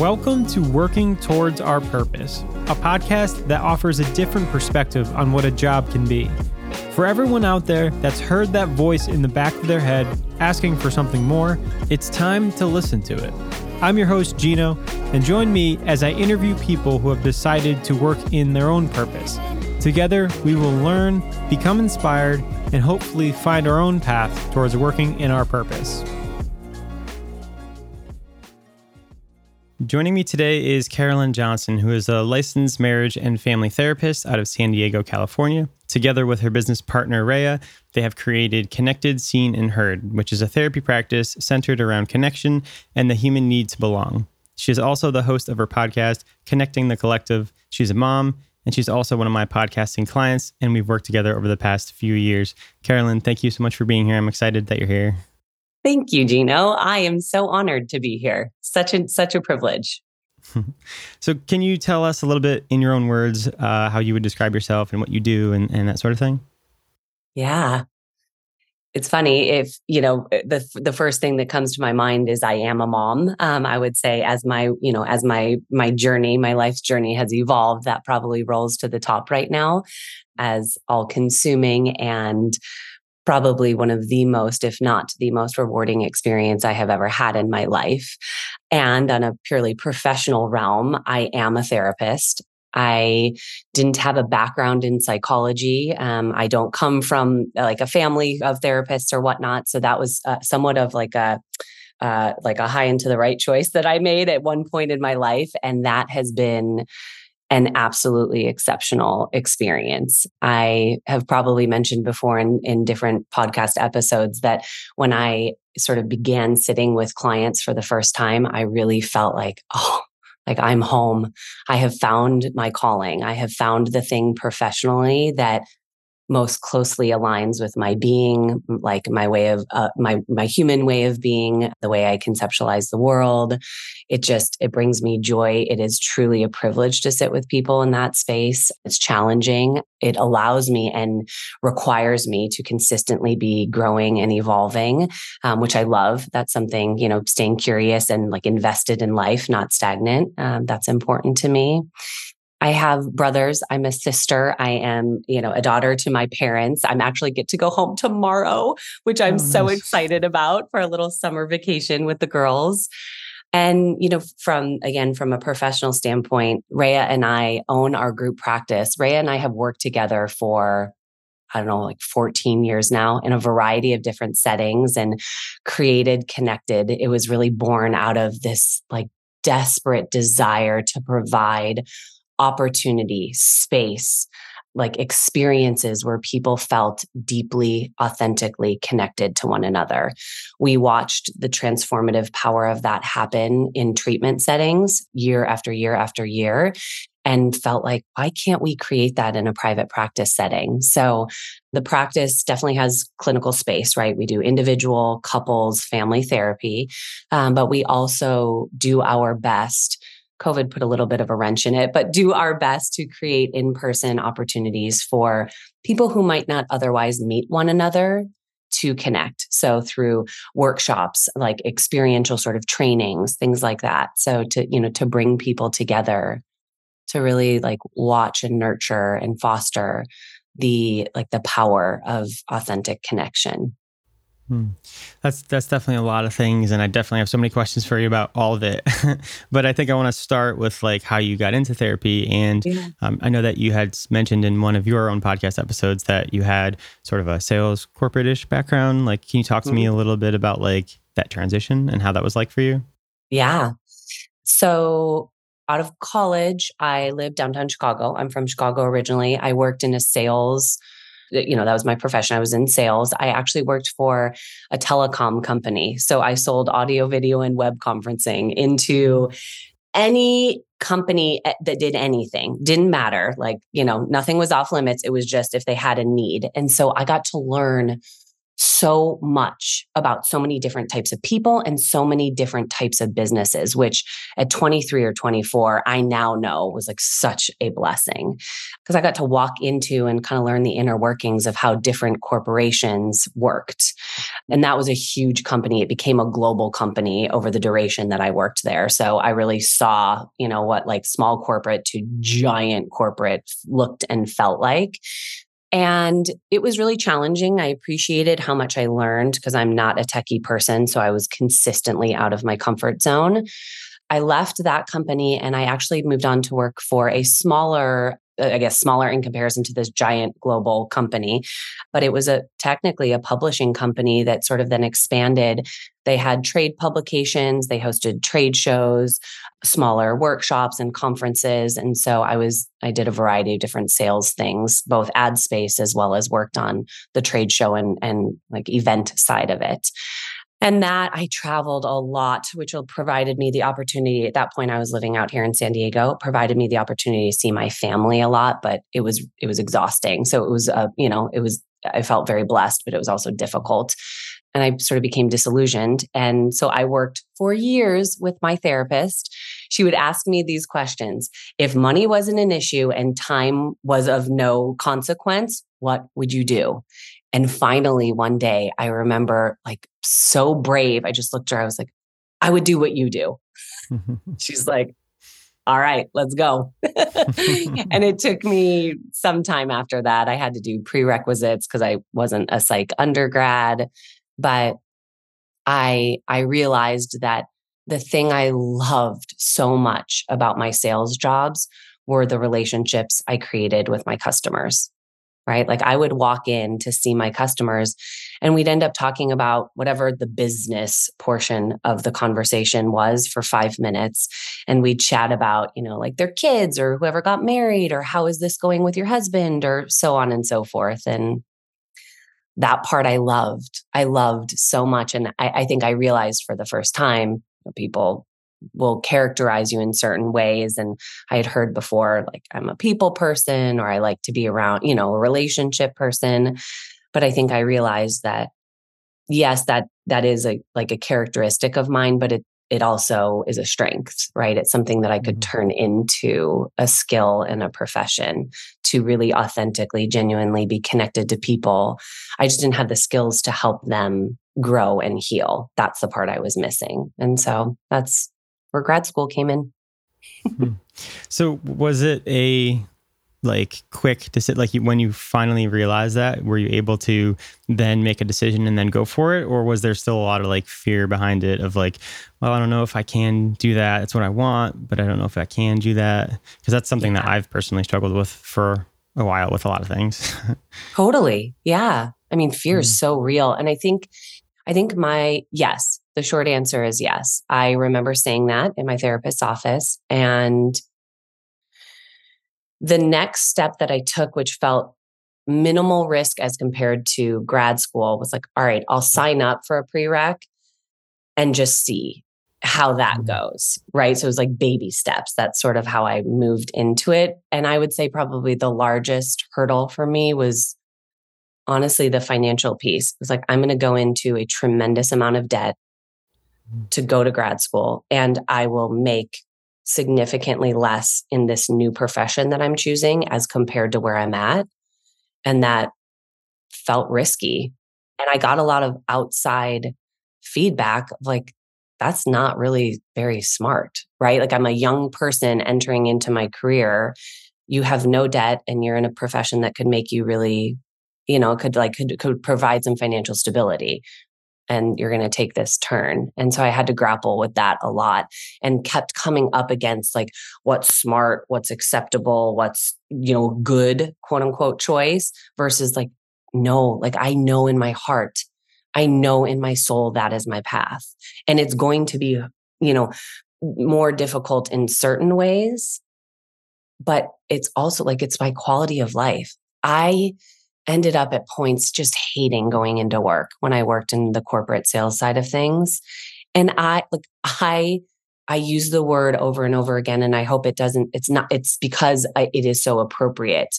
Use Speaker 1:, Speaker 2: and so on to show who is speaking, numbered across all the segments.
Speaker 1: Welcome to Working Towards Our Purpose, a podcast that offers a different perspective on what a job can be. For everyone out there that's heard that voice in the back of their head asking for something more, it's time to listen to it. I'm your host, Gino, and join me as I interview people who have decided to work in their own purpose. Together, we will learn, become inspired, and hopefully find our own path towards working in our purpose. Joining me today is Karolyn Johnson, who is a licensed marriage and family therapist out of San Diego, California. Together with her business partner, Raya, they have created Connected, Seen, and Heard, which is a therapy practice centered around connection and the human need to belong. She is also the host of her podcast, Connecting the Collective. She's a mom, and she's also one of my podcasting clients, and we've worked together over the past few years. Karolyn, thank you so much for being here. I'm excited that you're here.
Speaker 2: Thank you, Gino. I am so honored to be here. Such a such a privilege.
Speaker 1: so, can you tell us a little bit in your own words uh, how you would describe yourself and what you do and, and that sort of thing?
Speaker 2: Yeah, it's funny if you know eh, the the first thing that comes to my mind is I am a mom. Um, I would say as my you know as my my journey, my life's journey has evolved, that probably rolls to the top right now as all consuming and probably one of the most, if not the most rewarding experience I have ever had in my life. And on a purely professional realm, I am a therapist. I didn't have a background in psychology. Um, I don't come from like a family of therapists or whatnot. So that was uh, somewhat of like a, uh, like a high into the right choice that I made at one point in my life. And that has been an absolutely exceptional experience. I have probably mentioned before in, in different podcast episodes that when I sort of began sitting with clients for the first time, I really felt like, oh, like I'm home. I have found my calling. I have found the thing professionally that most closely aligns with my being like my way of uh, my my human way of being the way i conceptualize the world. It just it brings me joy. It is truly a privilege to sit with people in that space. It's challenging. It allows me and requires me to consistently be growing and evolving um, which i love. That's something you know staying curious and like invested in life not stagnant um, that's important to me I have brothers. I'm a sister. I am, you know, a daughter to my parents. I'm actually get to go home tomorrow, which I'm oh, so nice. excited about for a little summer vacation with the girls. And, you know, from again, from a professional standpoint, Raya and I own our group practice. Raya and I have worked together for I don't know, like 14 years now in a variety of different settings and created Connected. It was really born out of this like desperate desire to provide opportunity, space, like experiences where people felt deeply, authentically connected to one another. We watched the transformative power of that happen in treatment settings year after year after year and felt like, why can't we create that in a private practice setting? So the practice definitely has clinical space, right? We do individual, couples, family therapy, um, but we also do our best COVID put a little bit of a wrench in it, but do our best to create in person opportunities for people who might not otherwise meet one another to connect. So through workshops, like experiential sort of trainings, things like that. So to, you know, to bring people together to really like watch and nurture and foster the like the power of authentic connection.
Speaker 1: Hmm. That's that's definitely a lot of things, and I definitely have so many questions for you about all of it. but I think I want to start with like how you got into therapy, and yeah. um, I know that you had mentioned in one of your own podcast episodes that you had sort of a sales corporate-ish background. Like, can you talk to mm-hmm. me a little bit about like that transition and how that was like for you?
Speaker 2: Yeah. So out of college, I lived downtown Chicago. I'm from Chicago originally. I worked in a sales you know, that was my profession. I was in sales. I actually worked for a telecom company. So I sold audio, video, and web conferencing into any company eh, that did anything didn't matter like you know nothing was off limits it was just if they had a need and so i got to learn so much about so many different types of people and so many different types of businesses, which at 23 or 24, I now know was like such a blessing because I got to walk into and kind of learn the inner workings of how different corporations worked. And that was a huge company. It became a global company over the duration that I worked there. So I really saw, you know, what like small corporate to giant corporate looked and felt like. And it was really challenging. I appreciated how much I learned because I'm not a techie person. So I was consistently out of my comfort zone. I left that company and I actually moved on to work for a smaller Uh, I guess smaller in comparison to this giant global company, but it was a technically a publishing company that sort of then expanded. They had trade publications, they hosted trade shows, smaller workshops and conferences, and so I was I did a variety of different sales things, both ad space as well as worked on the trade show and and like event side of it. And that I traveled a lot, which provided me the opportunity. At that point, I was living out here in San Diego, provided me the opportunity to see my family a lot, but it was it was exhausting. So it was, uh, you know, it was. I felt very blessed, but it was also difficult, and I sort of became disillusioned. And so I worked for years with my therapist. She would ask me these questions: If money wasn't an issue and time was of no consequence, what would you do? And finally, one day, I remember like so brave. I just looked at her. I was like, I would do what you do. She's like, all right, let's go. and it took me some time after that. I had to do prerequisites because I wasn't a psych undergrad, but I I realized that the thing I loved so much about my sales jobs were the relationships I created with my customers right? Like I would walk in to see my customers and we'd end up talking about whatever the business portion of the conversation was for 5 minutes and we'd chat about, you know, like their kids or whoever got married or how is this going with your husband or so on and so forth and that part I loved. I loved so much. And I, I think I realized for the first time, people will characterize you in certain ways and i had heard before like i'm a people person or i like to be around you know a relationship person. But i think i realized that yes that that is a like a characteristic of mine but it it also is a strength right? It's something that i could mm-hmm. turn into a skill and a profession to really authentically genuinely be connected to people. I just didn't have the skills to help them grow and heal. That's the part i was missing. And so that's where grad school came in.
Speaker 1: Hmm. so was it a like quick to sit like when you finally realized that were you able to then make a decision and then go for it or was there still a lot of like fear behind it of like well i don't know if i can do that that's what i want but i don't know if i can do that because that's something yeah. that i've personally struggled with for a while with a lot of things
Speaker 2: totally yeah i mean fear is mm. so real and i think i think my yes the short answer is yes. I remember saying that in my therapist's office. And the next step that I took, which felt minimal risk as compared to grad school, was like, all right, I'll sign up for a prereq and just see how that mm-hmm. goes. Right. So it was like baby steps. That's sort of how I moved into it. And I would say probably the largest hurdle for me was honestly the financial piece. It was like, I'm going to go into a tremendous amount of debt to go to grad school and I will make significantly less in this new profession that I'm choosing as compared to where I'm at. And that felt risky. And I got a lot of outside feedback of like, that's not really very smart, right? Like, I'm a young person entering into my career. You have no debt and you're in a profession that could make you really, you know, could like, could, could provide some financial stability and you're going to take this turn. And so I had to grapple with that a lot and kept coming up against like what's smart, what's acceptable, what's, you know, good, quote unquote choice versus like, no, like I know in my heart, I know in my soul that is my path. And it's going to be, you know, more difficult in certain ways, but it's also like it's my quality of life. I ended up at points just hating going into work when I worked in the corporate sales side of things. And I like I I use the word over and over again and I hope it doesn't it's not it's because I, it is so appropriate.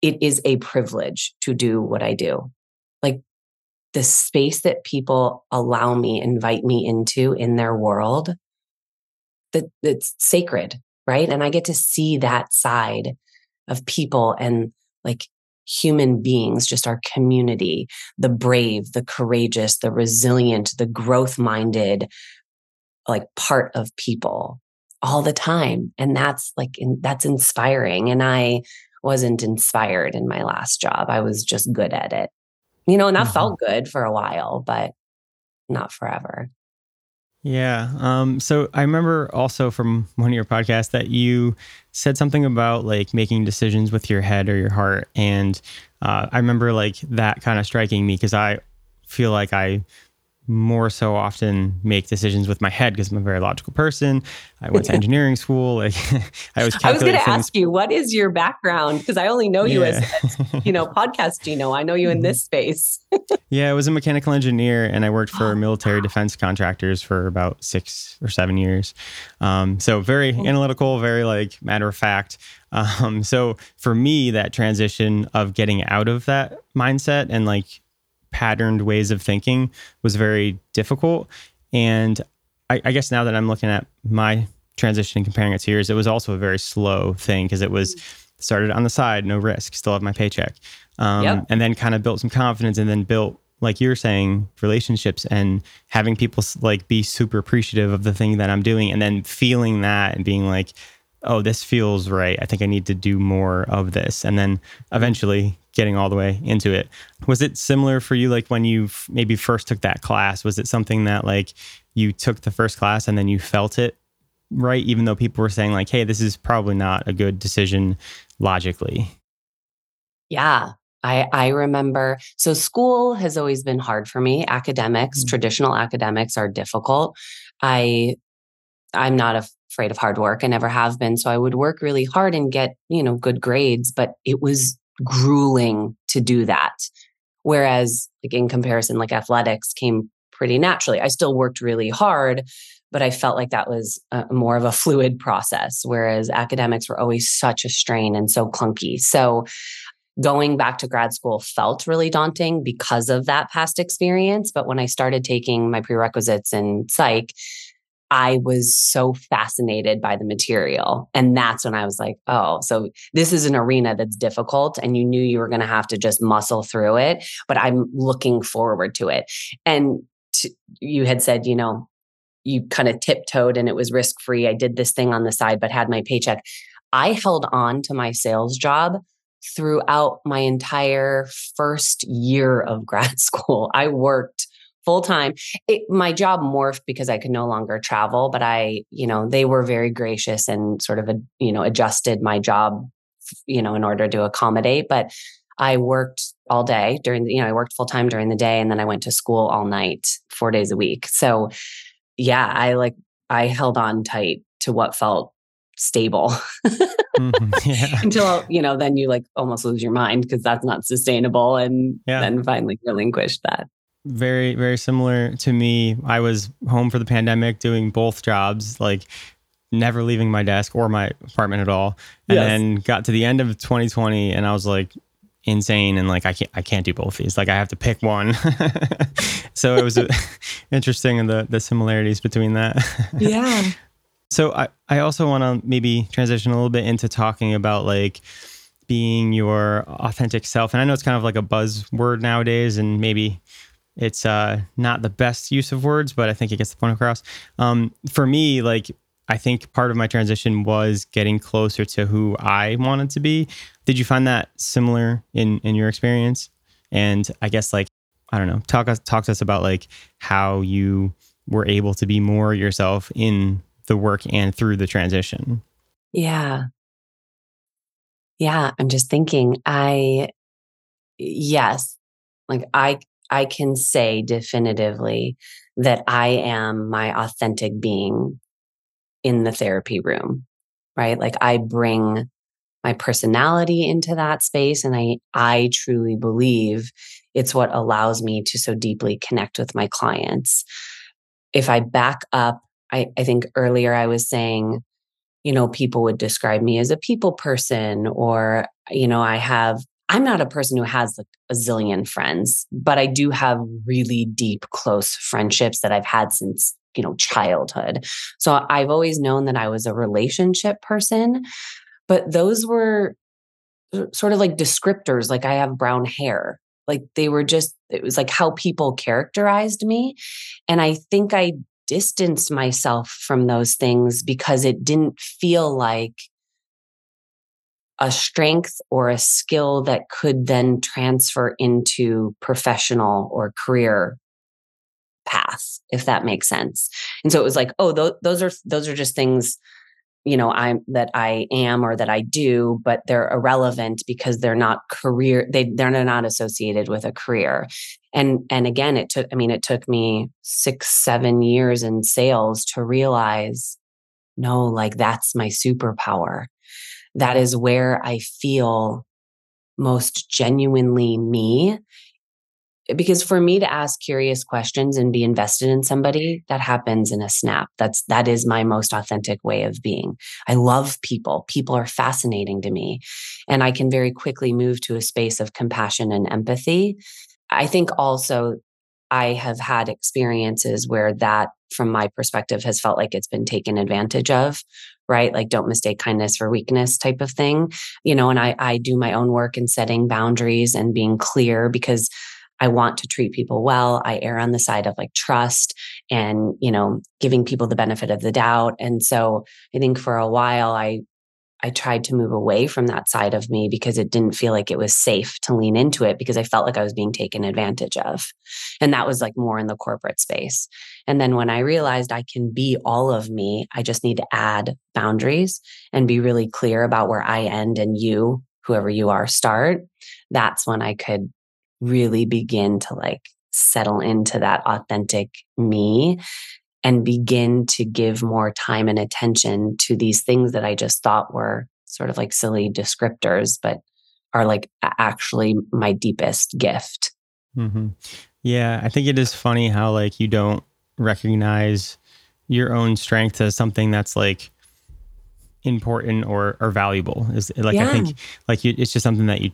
Speaker 2: It is a privilege to do what I do. Like the space that people allow me, invite me into in their world, that it's sacred, right? And I get to see that side of people and like human beings, just our community, the brave, the courageous, the resilient, the growth minded, like part of people all the time. And that's like, in, that's inspiring. And I wasn't inspired in my last job. I was just good at it, you know, and that mm-hmm. felt good for a while, but not forever.
Speaker 1: Yeah. Um, so I remember also from one of your podcasts that you said something about like making decisions with your head or your heart. And uh, I remember like that kind of striking me because I feel like I more so often make decisions with my head because I'm a very logical person. I went to engineering school. Like I was.
Speaker 2: I was going to ask you, what is your background? Because I only know you yeah. as, you know, podcast Gino. I know you in mm-hmm. this space.
Speaker 1: yeah, I was a mechanical engineer, and I worked for military defense contractors for about six or seven years. Um, so very analytical, very like matter of fact. Um, so for me, that transition of getting out of that mindset and like patterned ways of thinking was very difficult. And I, I, guess now that I'm looking at my transition and comparing it to yours, it was also a very slow thing because it was started on the side, no risk, still have my paycheck. Um, yep. And then kind of built some confidence and then built, like you're saying, relationships and having people like be super appreciative of the thing that I'm doing and then feeling that and being like, oh, this feels right. I think I need to do more of this. And then eventually getting all the way into it. Was it similar for you, like when you maybe first took that class? Was it something that like you took the first class and then you felt it right, even though people were saying like, hey, this is probably not a good decision logically?
Speaker 2: Yeah. I, I remember so school has always been hard for me. Academics, mm-hmm. traditional academics are difficult. I I'm not afraid of hard work. I never have been. So I would work really hard and get, you know, good grades, but it was grueling to do that. Whereas, like in comparison, like athletics came pretty naturally. I still worked really hard, but I felt like that was a, more of a fluid process. Whereas academics were always such a strain and so clunky. So going back to grad school felt really daunting because of that past experience. But when I started taking my prerequisites in psych, I was so fascinated by the material. And that's when I was like, oh, so this is an arena that's difficult and you knew you were going to have to just muscle through it, but I'm looking forward to it. And you had said, you know, you kind of tiptoed and it was risk free. I did this thing on the side, but had my paycheck. I held on to my sales job throughout my entire first year of grad school. I worked full time. My job morphed because I could no longer travel, but I, you know, they were very gracious and sort of, you know, adjusted my job, you know, in order to accommodate. But I worked all day during the, you know, I worked full time during the day and then I went to school all night, four days a week. So yeah, I like, I held on tight to what felt stable mm-hmm. yeah. until you know then you like almost lose your mind because that's not sustainable and yeah. then finally relinquish that
Speaker 1: very very similar to me. I was home for the pandemic doing both jobs like never leaving my desk or my apartment at all. And yes. then got to the end of 2020 and i was like insane and like i can't i can't do both these. Like i have to pick one. So it was uh, interesting the the similarities between that.
Speaker 2: Yeah.
Speaker 1: So i i also want to maybe transition a little bit into talking about like being your authentic self. And i know it's kind of like a buzzword nowadays and maybe it's uh, not the best use of words, but I think it gets the point across. Um, for me, like I think part of my transition was getting closer to who I wanted to be. Did you find that similar in in your experience? And I guess like I don't know, talk talk to us about like how you were able to be more yourself in the work and through the transition.
Speaker 2: Yeah. Yeah, I'm just thinking I yes, like I I can say definitively that I am my authentic being in the therapy room, right? Like I bring my personality into that space and I I truly believe it's what allows me to so deeply connect with my clients. If I back up, I, I think earlier I was saying, you know, people would describe me as a people person or, you know, I have I'm not a person who has like a zillion friends, but I do have really deep, close friendships that I've had since, you know, childhood. So I've always known that I was a relationship person, but those were sort of like descriptors, like I have brown hair. Like they were just, it was like how people characterized me. And I think I distanced myself from those things because it didn't feel like a strength or a skill that could then transfer into professional or career path if that makes sense. And so it was like oh th- those are those are just things you know i'm that i am or that i do but they're irrelevant because they're not career they they're not associated with a career. And and again it took i mean it took me 6 7 years in sales to realize no like that's my superpower that is where I feel most genuinely me. Because for me to ask curious questions and be invested in somebody, that happens in a snap. That's that is my most authentic way of being. I love people. People are fascinating to me. And I can very quickly move to a space of compassion and empathy. I think also I have had experiences where that, from my perspective, has felt like it's been taken advantage of right? Like don't mistake kindness for weakness type of thing. You know, and I I do my own work in setting boundaries and being clear because I want to treat people well. I err on the side of like trust and, you know, giving people the benefit of the doubt. And so I think for a while I I tried to move away from that side of me because it didn't feel like it was safe to lean into it because I felt like I was being taken advantage of. And that was like more in the corporate space. And then when I realized I can be all of me, I just need to add boundaries and be really clear about where I end and you, whoever you are, start. That's when I could really begin to like settle into that authentic me and begin to give more time and attention to these things that I just thought were sort of like silly descriptors, but are like actually my deepest gift.
Speaker 1: Mm-hmm. Yeah, I think it is funny how like you don't recognize your own strength as something that's like important or or valuable. Is like yeah. I think like you, it's just something that you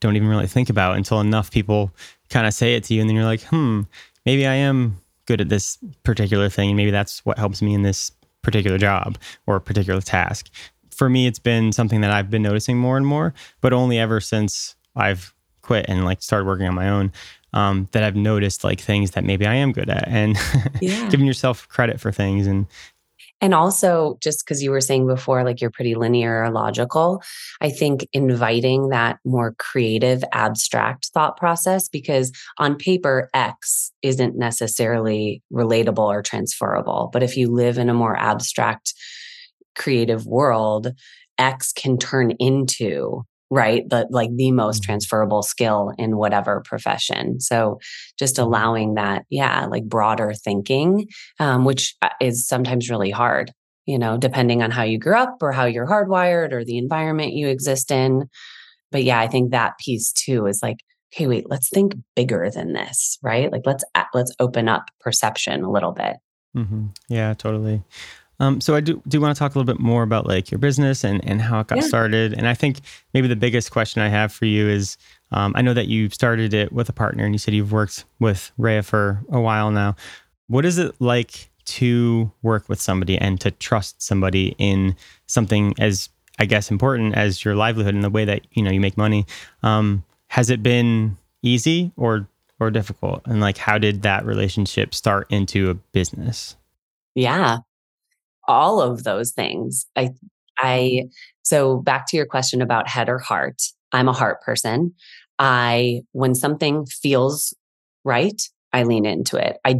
Speaker 1: don't even really think about until enough people kind of say it to you, and then you're like, hmm, maybe I am good at this particular thing. And maybe that's what helps me in this particular job or particular task. For me, it's been something that I've been noticing more and more, but only ever since I've quit and like started working on my own. Um, that I've noticed like things that maybe I am good at and yeah. giving yourself credit for things and
Speaker 2: and also, just because you were saying before, like you're pretty linear or logical, I think inviting that more creative, abstract thought process, because on paper, X isn't necessarily relatable or transferable. But if you live in a more abstract, creative world, X can turn into right the like the most mm-hmm. transferable skill in whatever profession so just mm-hmm. allowing that yeah like broader thinking um, which uh, is sometimes really hard you know depending on how you grew up or how you're hardwired or the environment you exist in but yeah i think that piece too is like okay wait let's think bigger than this right like let's let's open up perception a little bit
Speaker 1: mm-hmm. yeah totally um, so I do do want to talk a little bit more about like your business and and how it got yeah. started. And I think maybe the biggest question I have for you is, um, I know that you started it with a partner, and you said you've worked with Raya for a while now. What is it like to work with somebody and to trust somebody in something as I guess important as your livelihood and the way that you know you make money? Um, has it been easy or or difficult? And like, how did that relationship start into a business?
Speaker 2: Yeah, all of those things. I, I, so back to your question about head or heart, I'm a heart person. I, when something feels right, I lean into it. I,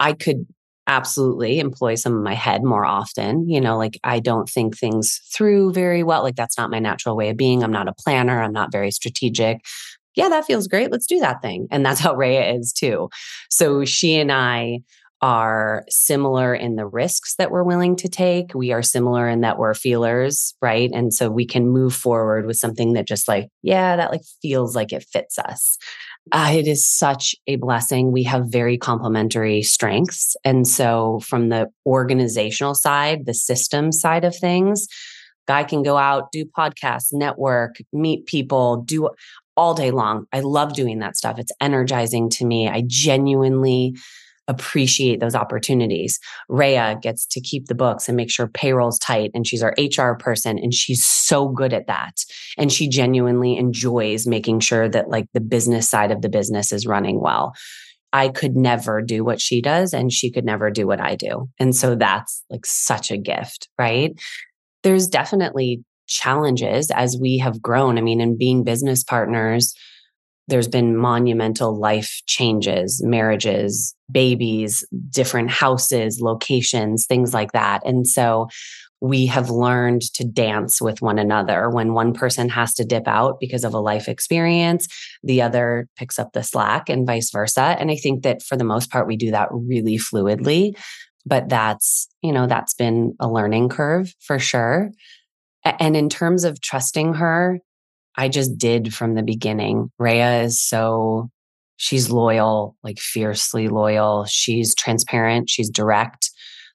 Speaker 2: I could absolutely employ some of my head more often. You know, like I don't think things through very well. Like that's not my natural way of being. I'm not a planner. I'm not very strategic. Yeah, that feels great. Let's do that thing. And that's how Raya is too. So she and I are similar in the risks that we're willing to take. We are similar in that we're feelers, right? And so we can move forward with something that just like, yeah, that like feels like it fits us. Uh, it is such a blessing. We have very complementary strengths. And so, from the organizational side, the system side of things, Guy can go out, do podcasts, network, meet people, do all day long. I love doing that stuff. It's energizing to me. I genuinely appreciate those opportunities. Raya gets to keep the books and make sure payroll's tight and she's our HR person and she's so good at that. And she genuinely enjoys making sure that like the business side of the business is running well. I could never do what she does and she could never do what I do. And so that's like such a gift, right? There's definitely challenges as we have grown. I mean, in being business partners, there's been monumental life changes, marriages, babies, different houses, locations, things like that. And so we have learned to dance with one another. When one person has to dip out because of a life experience, the other picks up the slack and vice versa. And I think that for the most part, we do that really fluidly. But that's, you know, that's been a learning curve for sure. And in terms of trusting her, I just did from the beginning. Raya is so, she's loyal, like fiercely loyal. She's transparent, she's direct.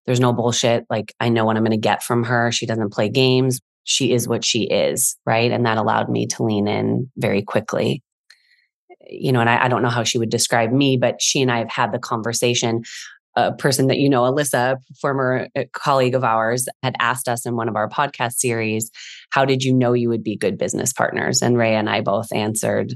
Speaker 2: There's no bullshit. Like, I know what I'm going to get from her. She doesn't play games. She is what she is. Right. And that allowed me to lean in very quickly. You know, and I, I don't know how she would describe me, but she and I have had the conversation a person that you know, Alyssa, former uh, colleague of ours, had asked us in one of our podcast series, How did you know you would be good business partners? And Ray and I both answered,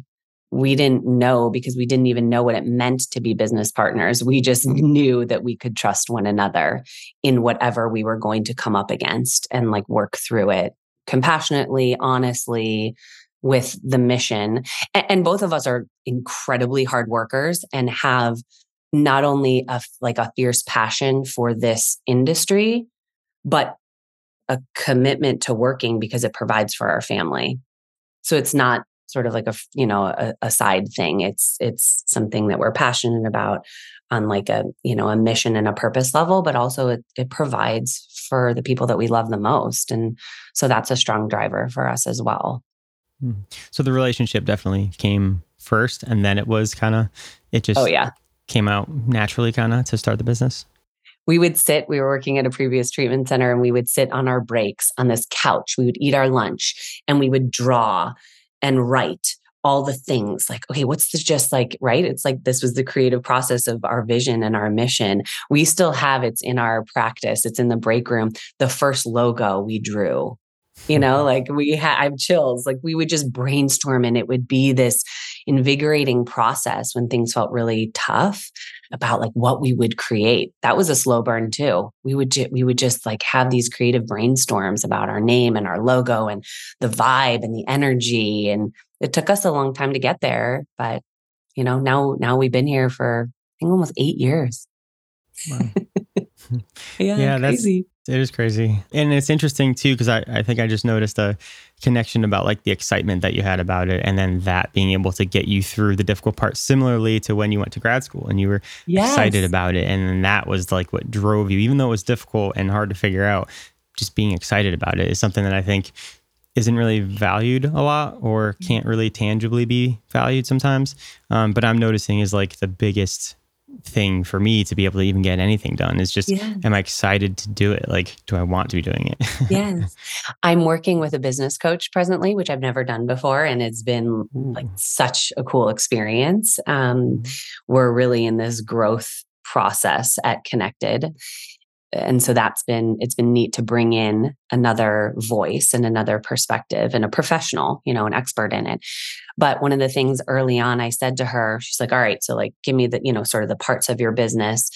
Speaker 2: We didn't know because we didn't even know what it meant to be business partners. We just knew that we could trust one another in whatever we were going to come up against and like work through it compassionately, honestly, with the mission. And, both of us are incredibly hard workers and have not only a like a fierce passion for this industry, but a commitment to working because it provides for our family. So it's not sort of like a you know a, a, side thing. It's it's something that we're passionate about on like a you know a mission and a purpose level, but also it, it provides for the people that we love the most, and so that's a strong driver for us as well.
Speaker 1: Hmm. So the relationship definitely came first, and then it was kind of it just
Speaker 2: oh yeah
Speaker 1: came out naturally kind of to start the business?
Speaker 2: We would sit, we were working at a previous treatment center, and we would sit on our breaks on this couch. We would eat our lunch and we would draw and write all the things like, okay, what's this just like, right? It's like this was the creative process of our vision and our mission. We still have it's in our practice, it's in the break room. The first logo we drew you know mm-hmm. like we had i have chills like we would just brainstorm and it would be this invigorating process when things felt really tough about like what we would create that was a slow burn too we would ju- we would just like have these creative brainstorms about our name and our logo and the vibe and the energy and it took us a long time to get there but you know now now we've been here for i think almost eight years wow. yeah, yeah crazy.
Speaker 1: It is crazy. And it's interesting too, because I, I think I just noticed a connection about like the excitement that you had about it and then that being able to get you through the difficult part similarly to when you went to grad school and you were yes. excited about it. And then that was like what drove you, even though it was difficult and hard to figure out, just being excited about it is something that I think isn't really valued a lot or can't really tangibly be valued sometimes. Um, but I'm noticing is like the biggest thing for me to be able to even get anything done. Is just yeah. am i excited to do it? Like do i want to be doing it?
Speaker 2: Yes. I'm working with a business coach presently which i've never done before and it's been like such a cool experience. Um, we're really in this growth process at connected and so that's been it's been neat to bring in another voice and another perspective and a professional you know an expert in it. But one of the things early on i said to her she's like all right so like give me the you know sort of the parts of your business.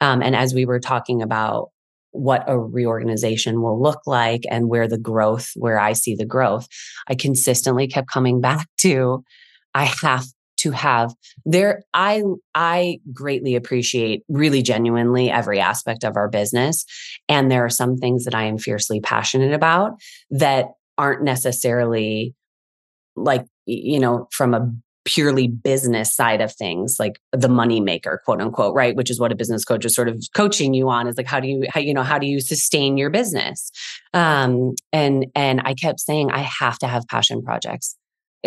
Speaker 2: Um, and as we were talking about what a reorganization will look like and where the growth where i see the growth i consistently kept coming back to i have to have. There i i greatly appreciate really genuinely every aspect of our business and there are some things that i am fiercely passionate about that aren't necessarily like you know from a purely business side of things like the money maker quote unquote right? Which is what a business coach is sort of coaching you on is like how do you how you know how do you sustain your business? Um and and i kept saying i have to have passion projects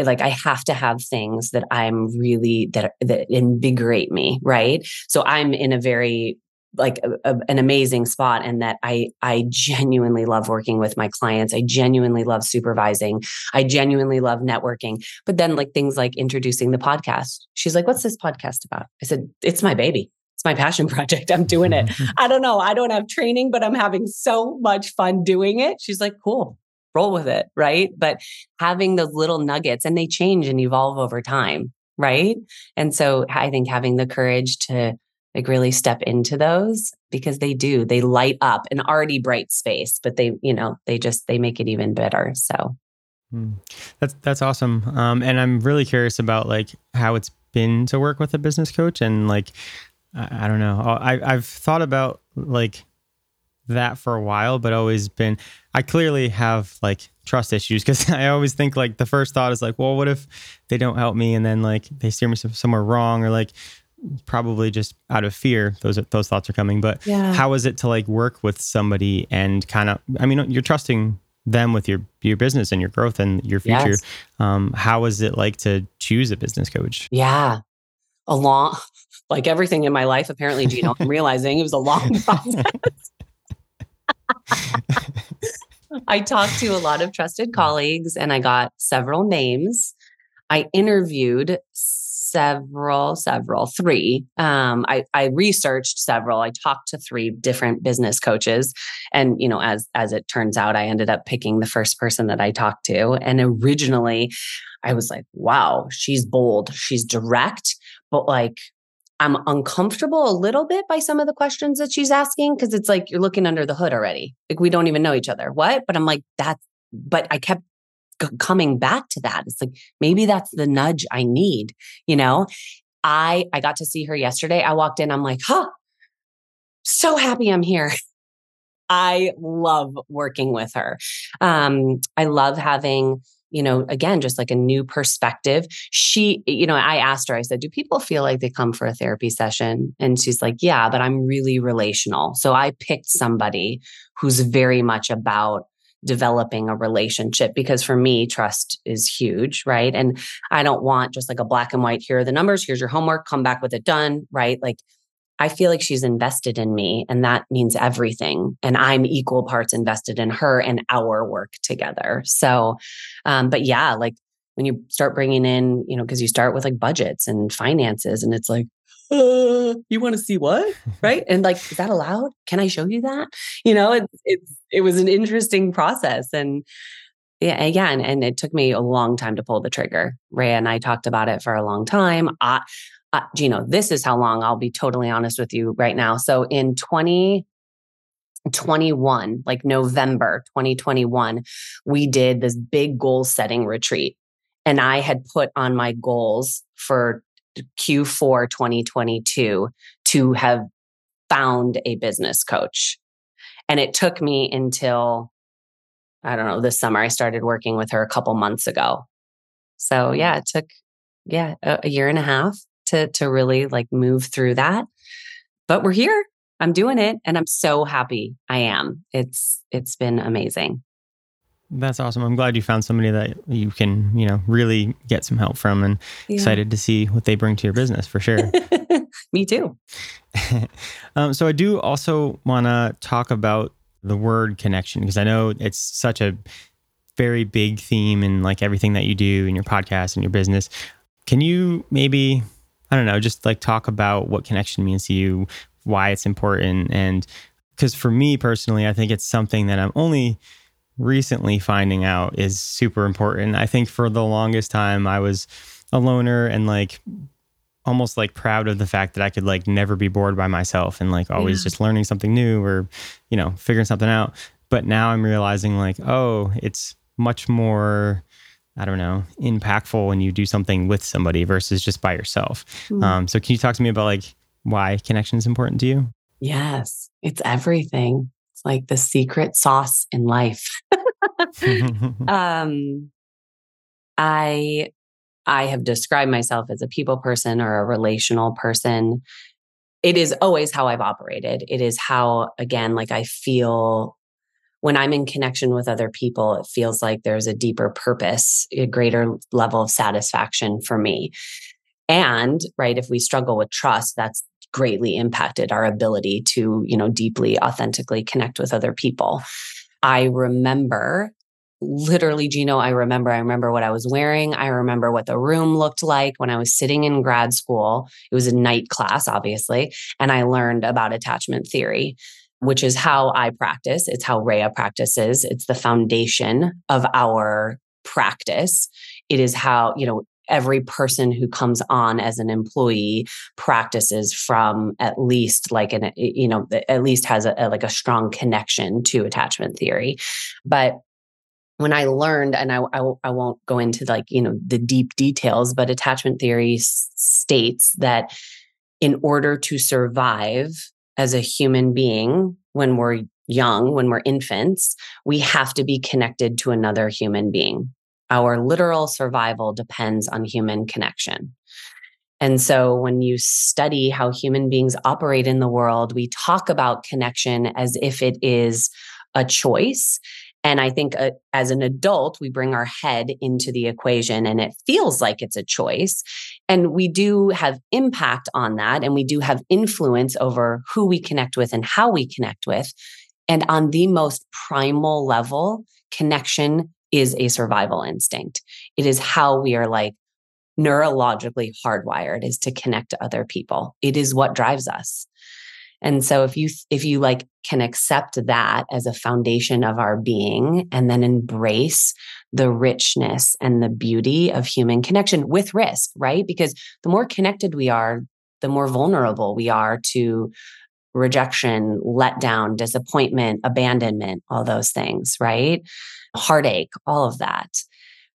Speaker 2: like I have to have things that I'm really that that invigorate me, right? So I'm in a very like a, a, an amazing spot and that I I genuinely love working with my clients. I genuinely love supervising. I genuinely love networking. But then like things like introducing the podcast. She's like, "What's this podcast about?" I said, "It's my baby. It's my passion project. I'm doing it. Mm-hmm. I don't know. I don't have training, but I'm having so much fun doing it." She's like, "Cool. Roll with it." Right? But having those little nuggets and they change and evolve over time, right? And so I think having the courage to like really step into those because they do they light up an already bright space but they you know they just they make it even better so
Speaker 1: hmm. that's that's awesome um, and i'm really curious about like how it's been to work with a business coach and like i, I don't know I, i've thought about like that for a while but always been i clearly have like trust issues because i always think like the first thought is like well what if they don't help me and then like they steer me somewhere wrong or like probably just out of fear those those thoughts are coming. But yeah. how is it to like work with somebody and kind of i mean you're trusting them with your your business and your growth and your future. Yes. um how is it like to choose a business coach?
Speaker 2: Yeah. A long like everything in my life apparently Gino i'm realizing it was a long process i talked to a lot of trusted colleagues and i got several names i interviewed several, several, three. Um, I, I researched several. I talked to three different business coaches, and you know, as as it turns out, I ended up picking the first person that I talked to. And originally, I was like, "Wow, she's bold. She's direct, but like." I'm uncomfortable a little bit by some of the questions that she's asking because it's like you're looking under the hood already. Like we don't even know each other. What? But I'm like, that's, but I kept coming back to that. It's like maybe that's the nudge I need, you know? I I got to see her yesterday. I walked in, I'm like, "Huh. So happy I'm here." I love working with her. Um I love having you know, again, just like a new perspective. She, you know, I asked her, I said, Do people feel like they come for a therapy session? And she's like, Yeah, but I'm really relational. So I picked somebody who's very much about developing a relationship because for me trust is huge right and i don't want just like a black and white here are the numbers here's your homework come back with it done right like i feel like she's invested in me and that means everything and i'm equal parts invested in her and our work together so um but yeah like when you start bringing in you know because you start with like budgets and finances and it's like uh, you want to see what? Right. And like, is that allowed? Can I show you that? You know, it, it, it was an interesting process. And yeah, again, and it took me a long time to pull the trigger. Ray and I talked about it for a long time. I, uh, Gino, this is how long I'll be totally honest with you right now. So in 2021, like November 2021, we did this big goal setting retreat. And I had put on my goals for Q4 2022 to have found a business coach. And it took me until, I don't know, this summer. I started working with her a couple months ago. So yeah, it took, yeah, a, a year and a half to, to really like move through that. But we're here. I'm doing it and I'm so happy I am. It's, it's been amazing.
Speaker 1: That's awesome. I'm glad you found somebody that you can, you know, really get some help from and yeah. excited to see what they bring to your business for sure.
Speaker 2: Me too.
Speaker 1: um, so I do also want to talk about the word connection because I know it's such a very big theme in like everything that you do in your podcast and your business. Can you maybe, I don't know, just like talk about what connection means to you, why it's important? And because for me personally, I think it's something that I'm only recently finding out is super important. I think for the longest time I was a loner and like almost like proud of the fact that I could like never be bored by myself and like always yeah. just learning something new or you know figuring something out. But now I'm realizing like oh, it's much more I don't know, impactful when you do something with somebody versus just by yourself. Mm. Um, so can you talk to me about like why connection is important to you?
Speaker 2: Yes, it's everything. It's like the secret sauce in life. um, I I have described myself as a people person or a relational person. It is always how I've operated. It is how, again, like I feel when I'm in connection with other people, it feels like there's a deeper purpose, a greater level of satisfaction for me. And, right, if we struggle with trust, that's greatly impacted our ability to, you know, deeply, authentically connect with other people. I remember literally, Gino, I remember, I remember what I was wearing. I remember what the room looked like when I was sitting in grad school. It was a night class, obviously. And I learned about attachment theory, which is how I practice. It's how Raya practices. It's the foundation of our practice. It is how, you know, every person who comes on as an employee practices from at least like an you know at least has a, a, like a strong connection to attachment theory but when I learned, and I, I, I, won't go into like, you know, the deep details, but attachment theory states that in order to survive as a human being when we're young, when we're infants, we have to be connected to another human being. Our literal survival depends on human connection. And so when you study how human beings operate in the world, we talk about connection as if it is a choice and I think uh, as an adult, we bring our head into the equation and it feels like it's a choice. And we do have impact on that. And we do have influence over who we connect with and how we connect with. And on the most primal level, connection is a survival instinct. It is how we are like neurologically hardwired is to connect to other people. It is what drives us. And so if you if you like can accept that as a foundation of our being and then embrace the richness and the beauty of human connection with risk, right? Because the more connected we are, the more vulnerable we are to rejection, letdown, disappointment, abandonment, all those things, right? Heartache, all of that.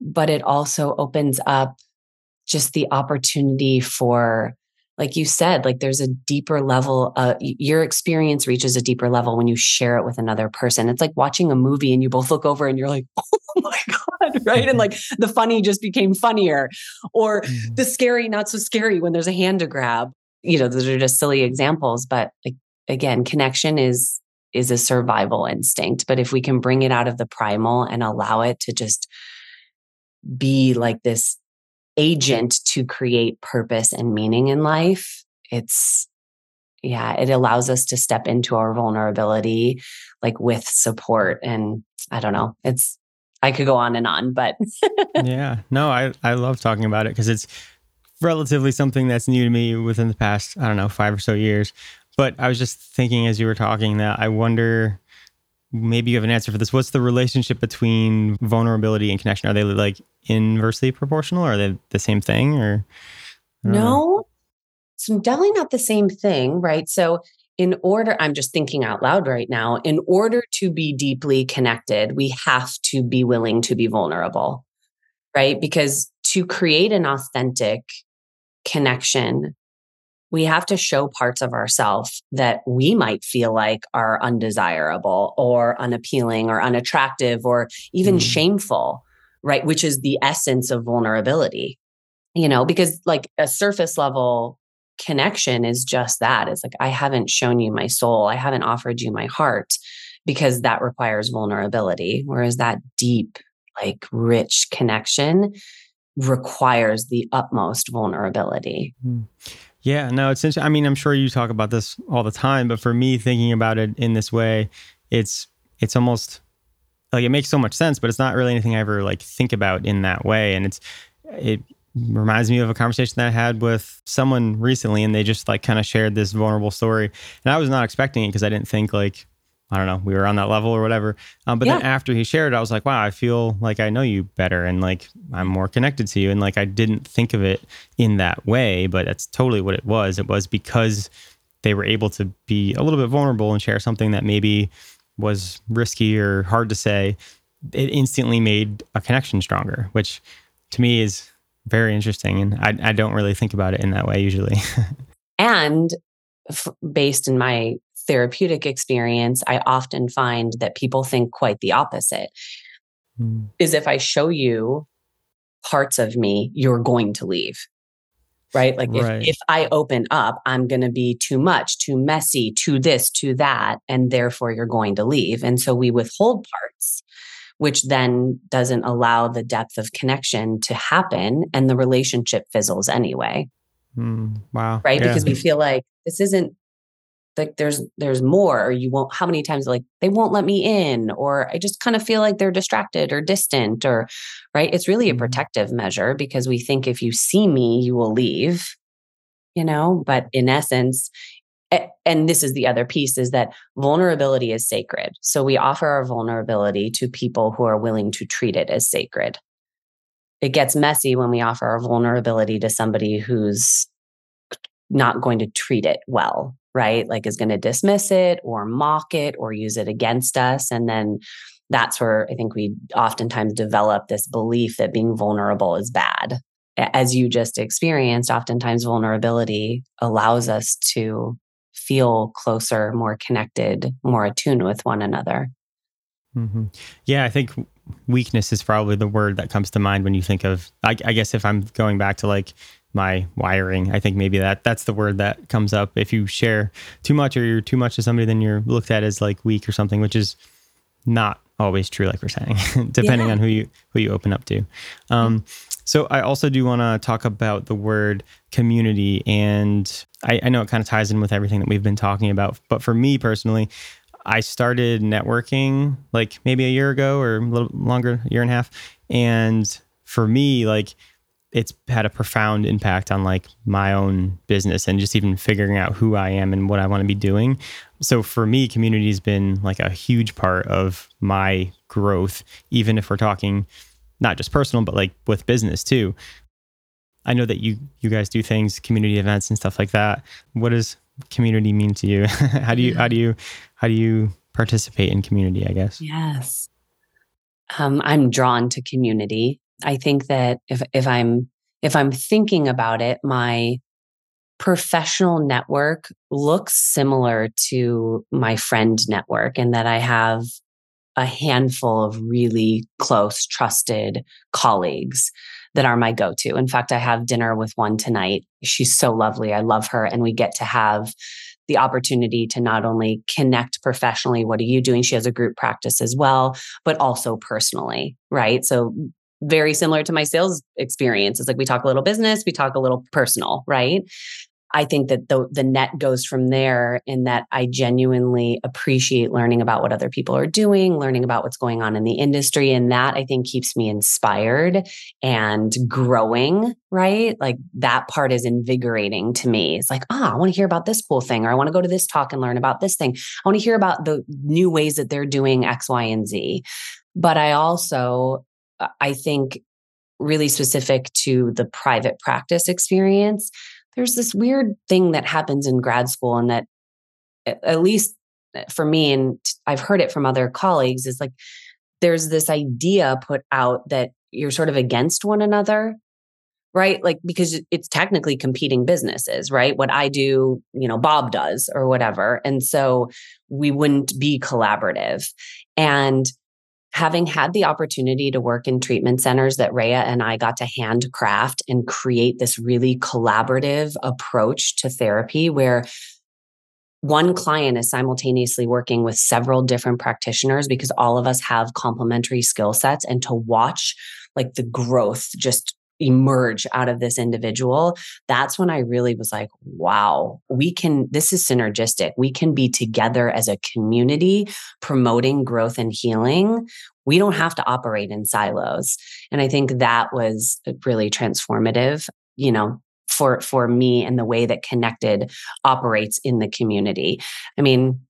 Speaker 2: But it also opens up just the opportunity for like you said, like there's a deeper level, uh, your experience reaches a deeper level when you share it with another person. It's like watching a movie and you both look over and you're like, oh my God, right? And like the funny just became funnier, or mm-hmm. the scary, not so scary when there's a hand to grab. You know, those are just silly examples. But like, again, connection is is a survival instinct. But if we can bring it out of the primal and allow it to just be like this agent to create purpose and meaning in life, it's yeah, it allows us to step into our vulnerability like with support and I don't know. It's I could go on and on, but
Speaker 1: yeah. No, I I love talking about it cuz it's relatively something that's new to me within the past, I don't know, 5 or so years. But I was just thinking as you were talking that I wonder maybe you have an answer for this. What's the relationship between vulnerability and connection? Are they like inversely proportional? Or are they the same thing? Or
Speaker 2: no, so definitely not the same thing, right? So in order, I'm just thinking out loud right now. In order to be deeply connected, we have to be willing to be vulnerable, right? Because to create an authentic connection, we have to show parts of ourselves that we might feel like are undesirable or unappealing or unattractive or even mm. shameful, right? Which is the essence of vulnerability, you know, because like a surface level connection is just that. It's like, I haven't shown you my soul, I haven't offered you my heart because that requires vulnerability. Whereas that deep, like rich connection requires the utmost vulnerability. Mm.
Speaker 1: Yeah, no, it's interesting. I mean, I'm sure you talk about this all the time, but for me, thinking about it in this way, it's it's almost like it makes so much sense, but it's not really anything I ever like think about in that way. And it's it reminds me of a conversation that I had with someone recently, and they just like kind of shared this vulnerable story, and I was not expecting it because I didn't think like I don't know, we were on that level or whatever. Um, but yeah. then after he shared, I was like, wow, I feel like I know you better and like I'm more connected to you. And like I didn't think of it in that way, but that's totally what it was. It was because they were able to be a little bit vulnerable and share something that maybe was risky or hard to say. It instantly made a connection stronger, which to me is very interesting. And I, I don't really think about it in that way usually.
Speaker 2: and f- based in my therapeutic experience, I often find that people think quite the opposite. Mm. Is if I show you parts of me, you're going to leave. Right. Like right. If, if I open up, I'm going to be too much, too messy, too this, too that. And therefore you're going to leave. And so we withhold parts, which then doesn't allow the depth of connection to happen. And the relationship fizzles anyway.
Speaker 1: Mm, wow.
Speaker 2: Right. Yeah. Because we feel like this isn't like there's there's more or you won't how many times like they won't let me in or i just kind of feel like they're distracted or distant or right? It's really a mm-hmm. protective measure because we think if you see me you will leave you know? But in essence and this is the other piece is that vulnerability is sacred. So we offer our vulnerability to people who are willing to treat it as sacred. It gets messy when we offer our vulnerability to somebody who's not going to treat it well right? Like is going to dismiss it or mock it or use it against us. And then that's where I think we oftentimes develop this belief that being vulnerable is bad. As you just experienced, oftentimes vulnerability allows us to feel closer, more connected, more attuned with one another.
Speaker 1: Mm-hmm. Yeah, I think weakness is probably the word that comes to mind when you think of, I, I guess, if I'm going back to like my wiring. I think maybe that that's the word that comes up. If you share too much or you're too much to somebody, then you're looked at as like weak or something, which is not always true, like we're saying, depending yeah. on who you who you open up to. Um, so I also do want to talk about the word community, and I, I know it kind of ties in with everything that we've been talking about. But for me personally, I started networking like maybe a year ago or a little longer, a year and a half, and for me, like it's had a profound impact on like my own business and just even figuring out who I am and what I want to be doing. So for me, community has been like a huge part of my growth, even if we're talking not just personal, but like with business too. I know that you you guys do things, community events and stuff like that. What does community mean to you? how do you how do you how do you participate in community, I guess?
Speaker 2: Yes. Um, I'm drawn to community. I think that if if I'm if I'm thinking about it, my professional network looks similar to my friend network and that I have a handful of really close, trusted colleagues that are my go to. In fact, I have dinner with one tonight. She's so lovely. I love her. And we get to have the opportunity to not only connect professionally, what are you doing? She has a group practice as well, but also personally, right? So very similar to my sales experience. It's like we talk a little business, we talk a little personal, right? I think that the the net goes from there in that I genuinely appreciate learning about what other people are doing, learning about what's going on in the industry and that I think keeps me inspired and growing, right? Like that part is invigorating to me. It's like, "Ah, oh, I want to hear about this cool thing or I want to go to this talk and learn about this thing. I want to hear about the new ways that they're doing X, Y, and Z." But I also I think really specific to the private practice experience, there's this weird thing that happens in grad school, and that at least eh, for me, and I've heard it from other colleagues, is like there's this idea put out that you're sort of against one another right? Like because it's technically competing businesses right? What i do you know bob does or whatever and so we wouldn't be collaborative. And having had the opportunity to work in treatment centers that Raya and I got to handcraft and create this really collaborative approach to therapy where one client is simultaneously working with several different practitioners because all of us have complementary skill sets and to watch like the growth just emerge out of this individual, that's when I really was like, wow, we can, this is synergistic. We can be together as a community promoting growth and healing. We don't have to operate in silos. And I think that was uh, really transformative, you know, for, for me and the way that connected operates in the community. I mean,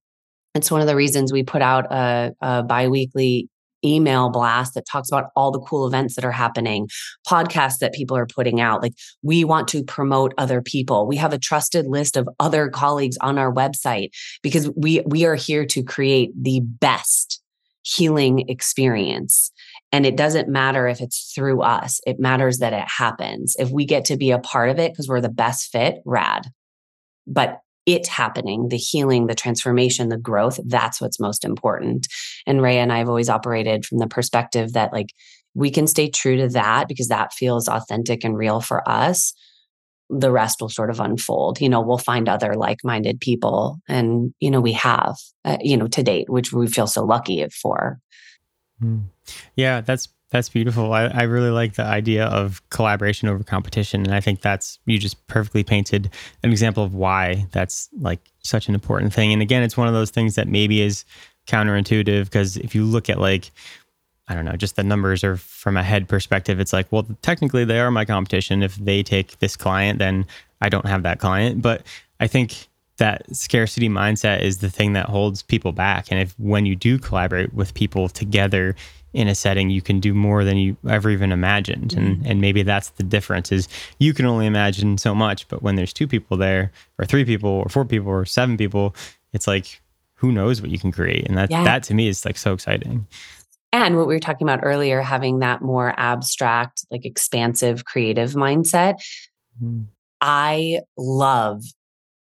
Speaker 2: it's one of the reasons we put out a, a biweekly email blast that talks about all the cool events that are happening, podcasts that people are putting out. Like we want to promote other people. We have a trusted list of other colleagues on our website because we we are here to create the best healing experience. And it doesn't matter if it's through us. It matters that it happens. If we get to be a part of it because we're the best fit, rad. But it happening, the healing, the transformation, the growth, that's what's most important. And Ray and I have always operated from the perspective that like we can stay true to that because that feels authentic and real for us. The rest will sort of unfold. You know, we'll find other like minded people. And, you know, we have, uh, you know, to date, which we feel so lucky for.
Speaker 1: Mm. Yeah, that's That's beautiful. I, I really like the idea of collaboration over competition. And I think that's, you just perfectly painted an example of why that's like such an important thing. And again, it's one of those things that maybe is counterintuitive because if you look at like, I don't know, just the numbers or from a head perspective, it's like, well, technically they are my competition. If they take this client, then I don't have that client. But I think that scarcity mindset is the thing that holds people back. And if when you do collaborate with people together in a setting, you can do more than you ever even imagined. Mm-hmm. And and maybe that's the difference is you can only imagine so much, but when there's two people there, or three people, or four people, or seven people, it's like who knows what you can create. And that yeah. that to me is like so exciting.
Speaker 2: And what we were talking about earlier, having that more abstract, like expansive, creative mindset. Mm-hmm. I love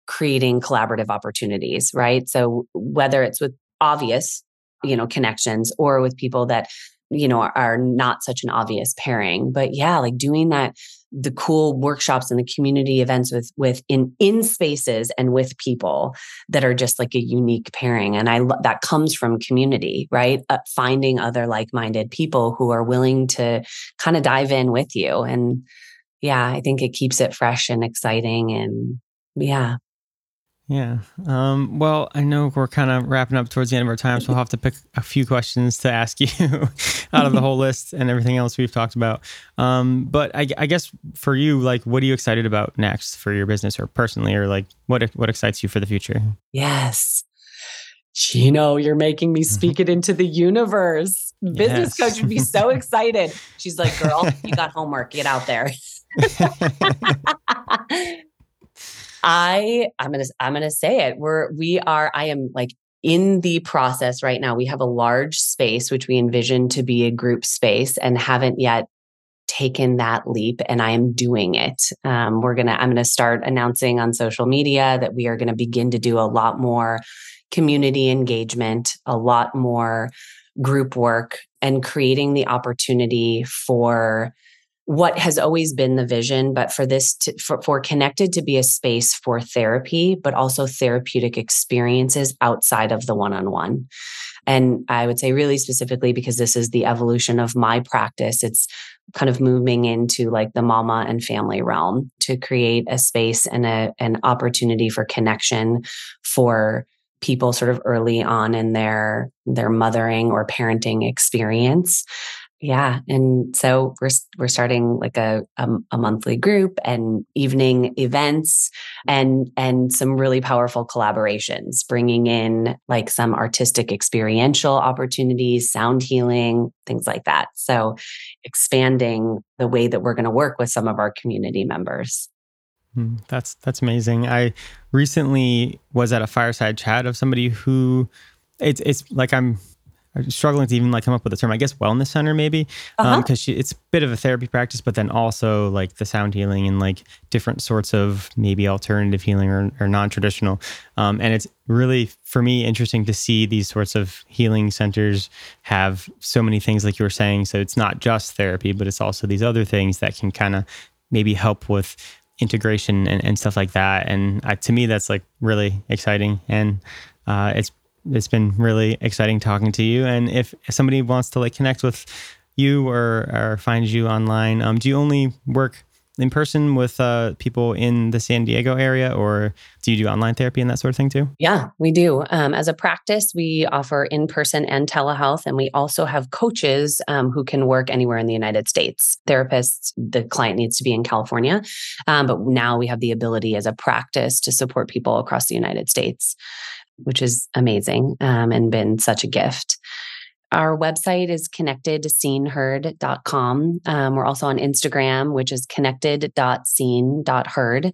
Speaker 2: creating collaborative opportunities, right? So whether it's with obvious, you know, connections or with people that, you know, are, not such an obvious pairing, but yeah, like doing that the cool workshops and the community events with with in in spaces and with people that are just like a unique pairing. And i that comes from community right? Uh, finding other like-minded people who are willing to kind of dive in with you. And yeah i think it keeps it fresh and exciting and yeah
Speaker 1: yeah. Um, well, I know we're kind of wrapping up towards the end of our time, so we'll have to pick a few questions to ask you out of the whole list and everything else we've talked about. Um, but I, I, guess for you, like, what are you excited about next for your business or personally, or like what what excites you for the future?
Speaker 2: Yes. Gino, you're making me speak mm-hmm. it into the universe. Business yes. coach would be so excited. She's like, girl, you got homework. Get out there. I I'm gonna I'm gonna say it. We're we are I am like in the process right now. We have a large space which we envision to be a group space and haven't yet taken that leap and I am doing it. Um, we're gonna I'm gonna start announcing on social media that we are gonna begin to do a lot more community engagement, a lot more group work, and creating the opportunity for what has always been the vision, but for this to, for, for connected to be a space for therapy, but also therapeutic experiences outside of the one on one. And I would say, really specifically, because this is the evolution of my practice, it's kind of moving into like the mama and family realm to create a space and a, an opportunity for connection for people sort of early on in their their mothering or parenting experience yeah and so we're we're starting like a, a, a monthly group and evening events and and some really powerful collaborations bringing in like some artistic experiential opportunities sound healing things like that. So expanding the way that we're going to work with some of our community members.
Speaker 1: Hmm, that's that's amazing. I recently was at a fireside chat of somebody who it's it's like i'm struggling to even like come up with a term. I guess wellness center maybe, because um, uh-huh. um, it's a bit of a therapy practice, but then also like the sound healing and like different sorts of maybe alternative healing or, or non-traditional. Um, and it's really for me interesting to see these sorts of healing centers have so many things like you were saying. So it's not just therapy, but it's also these other things that can kind of maybe help with integration and, and stuff like that. And uh, to me, that's like really exciting. And uh, it's it's been really exciting talking to you. And if somebody wants to like connect with you or, or find you online, um, do you only work in person with uh, people in the San Diego area, or do you do online therapy and that sort of thing too?
Speaker 2: Yeah, we do. Um, as a practice, we offer in person and telehealth, and we also have coaches um, who can work anywhere in the United States. Therapists, the client needs to be in California, um, but now we have the ability as a practice to support people across the United States which is amazing um, and been such a gift. Our website is connectedseenheard.com. Um, we're also on Instagram, which is connected.seen.heard.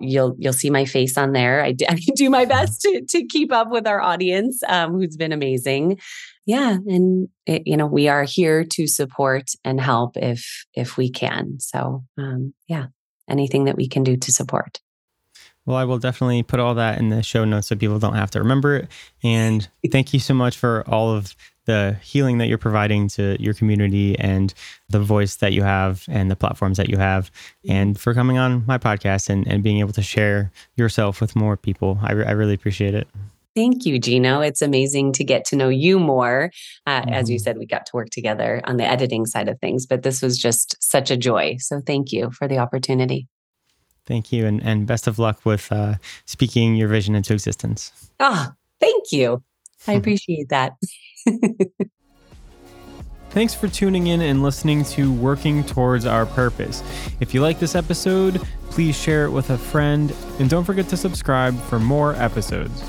Speaker 2: You'll you'll see my face on there. I do, do my best to to keep up with our audience, um, who's been amazing. Yeah, and it, you know we are here to support and help if if we can. So um, yeah, anything that we can do to support.
Speaker 1: Well, I will definitely put all that in the show notes so people don't have to remember it. And thank you so much for all of the healing that you're providing to your community and the voice that you have and the platforms that you have, and for coming on my podcast and, and being able to share yourself with more people. I, re- I really appreciate it.
Speaker 2: Thank you, Gino. It's amazing to get to know you more. Uh, mm-hmm. As you mm-hmm. said, we got to work together on the editing side of things, but this was just such a joy. So thank you for the opportunity.
Speaker 3: Thank you. And, and best of luck with uh, speaking your vision into existence.
Speaker 2: Ah, oh, thank you. I appreciate that.
Speaker 3: Thanks for tuning in and listening to Working Towards Our Purpose. If you like this episode, please share it with a friend and don't forget to subscribe for more episodes.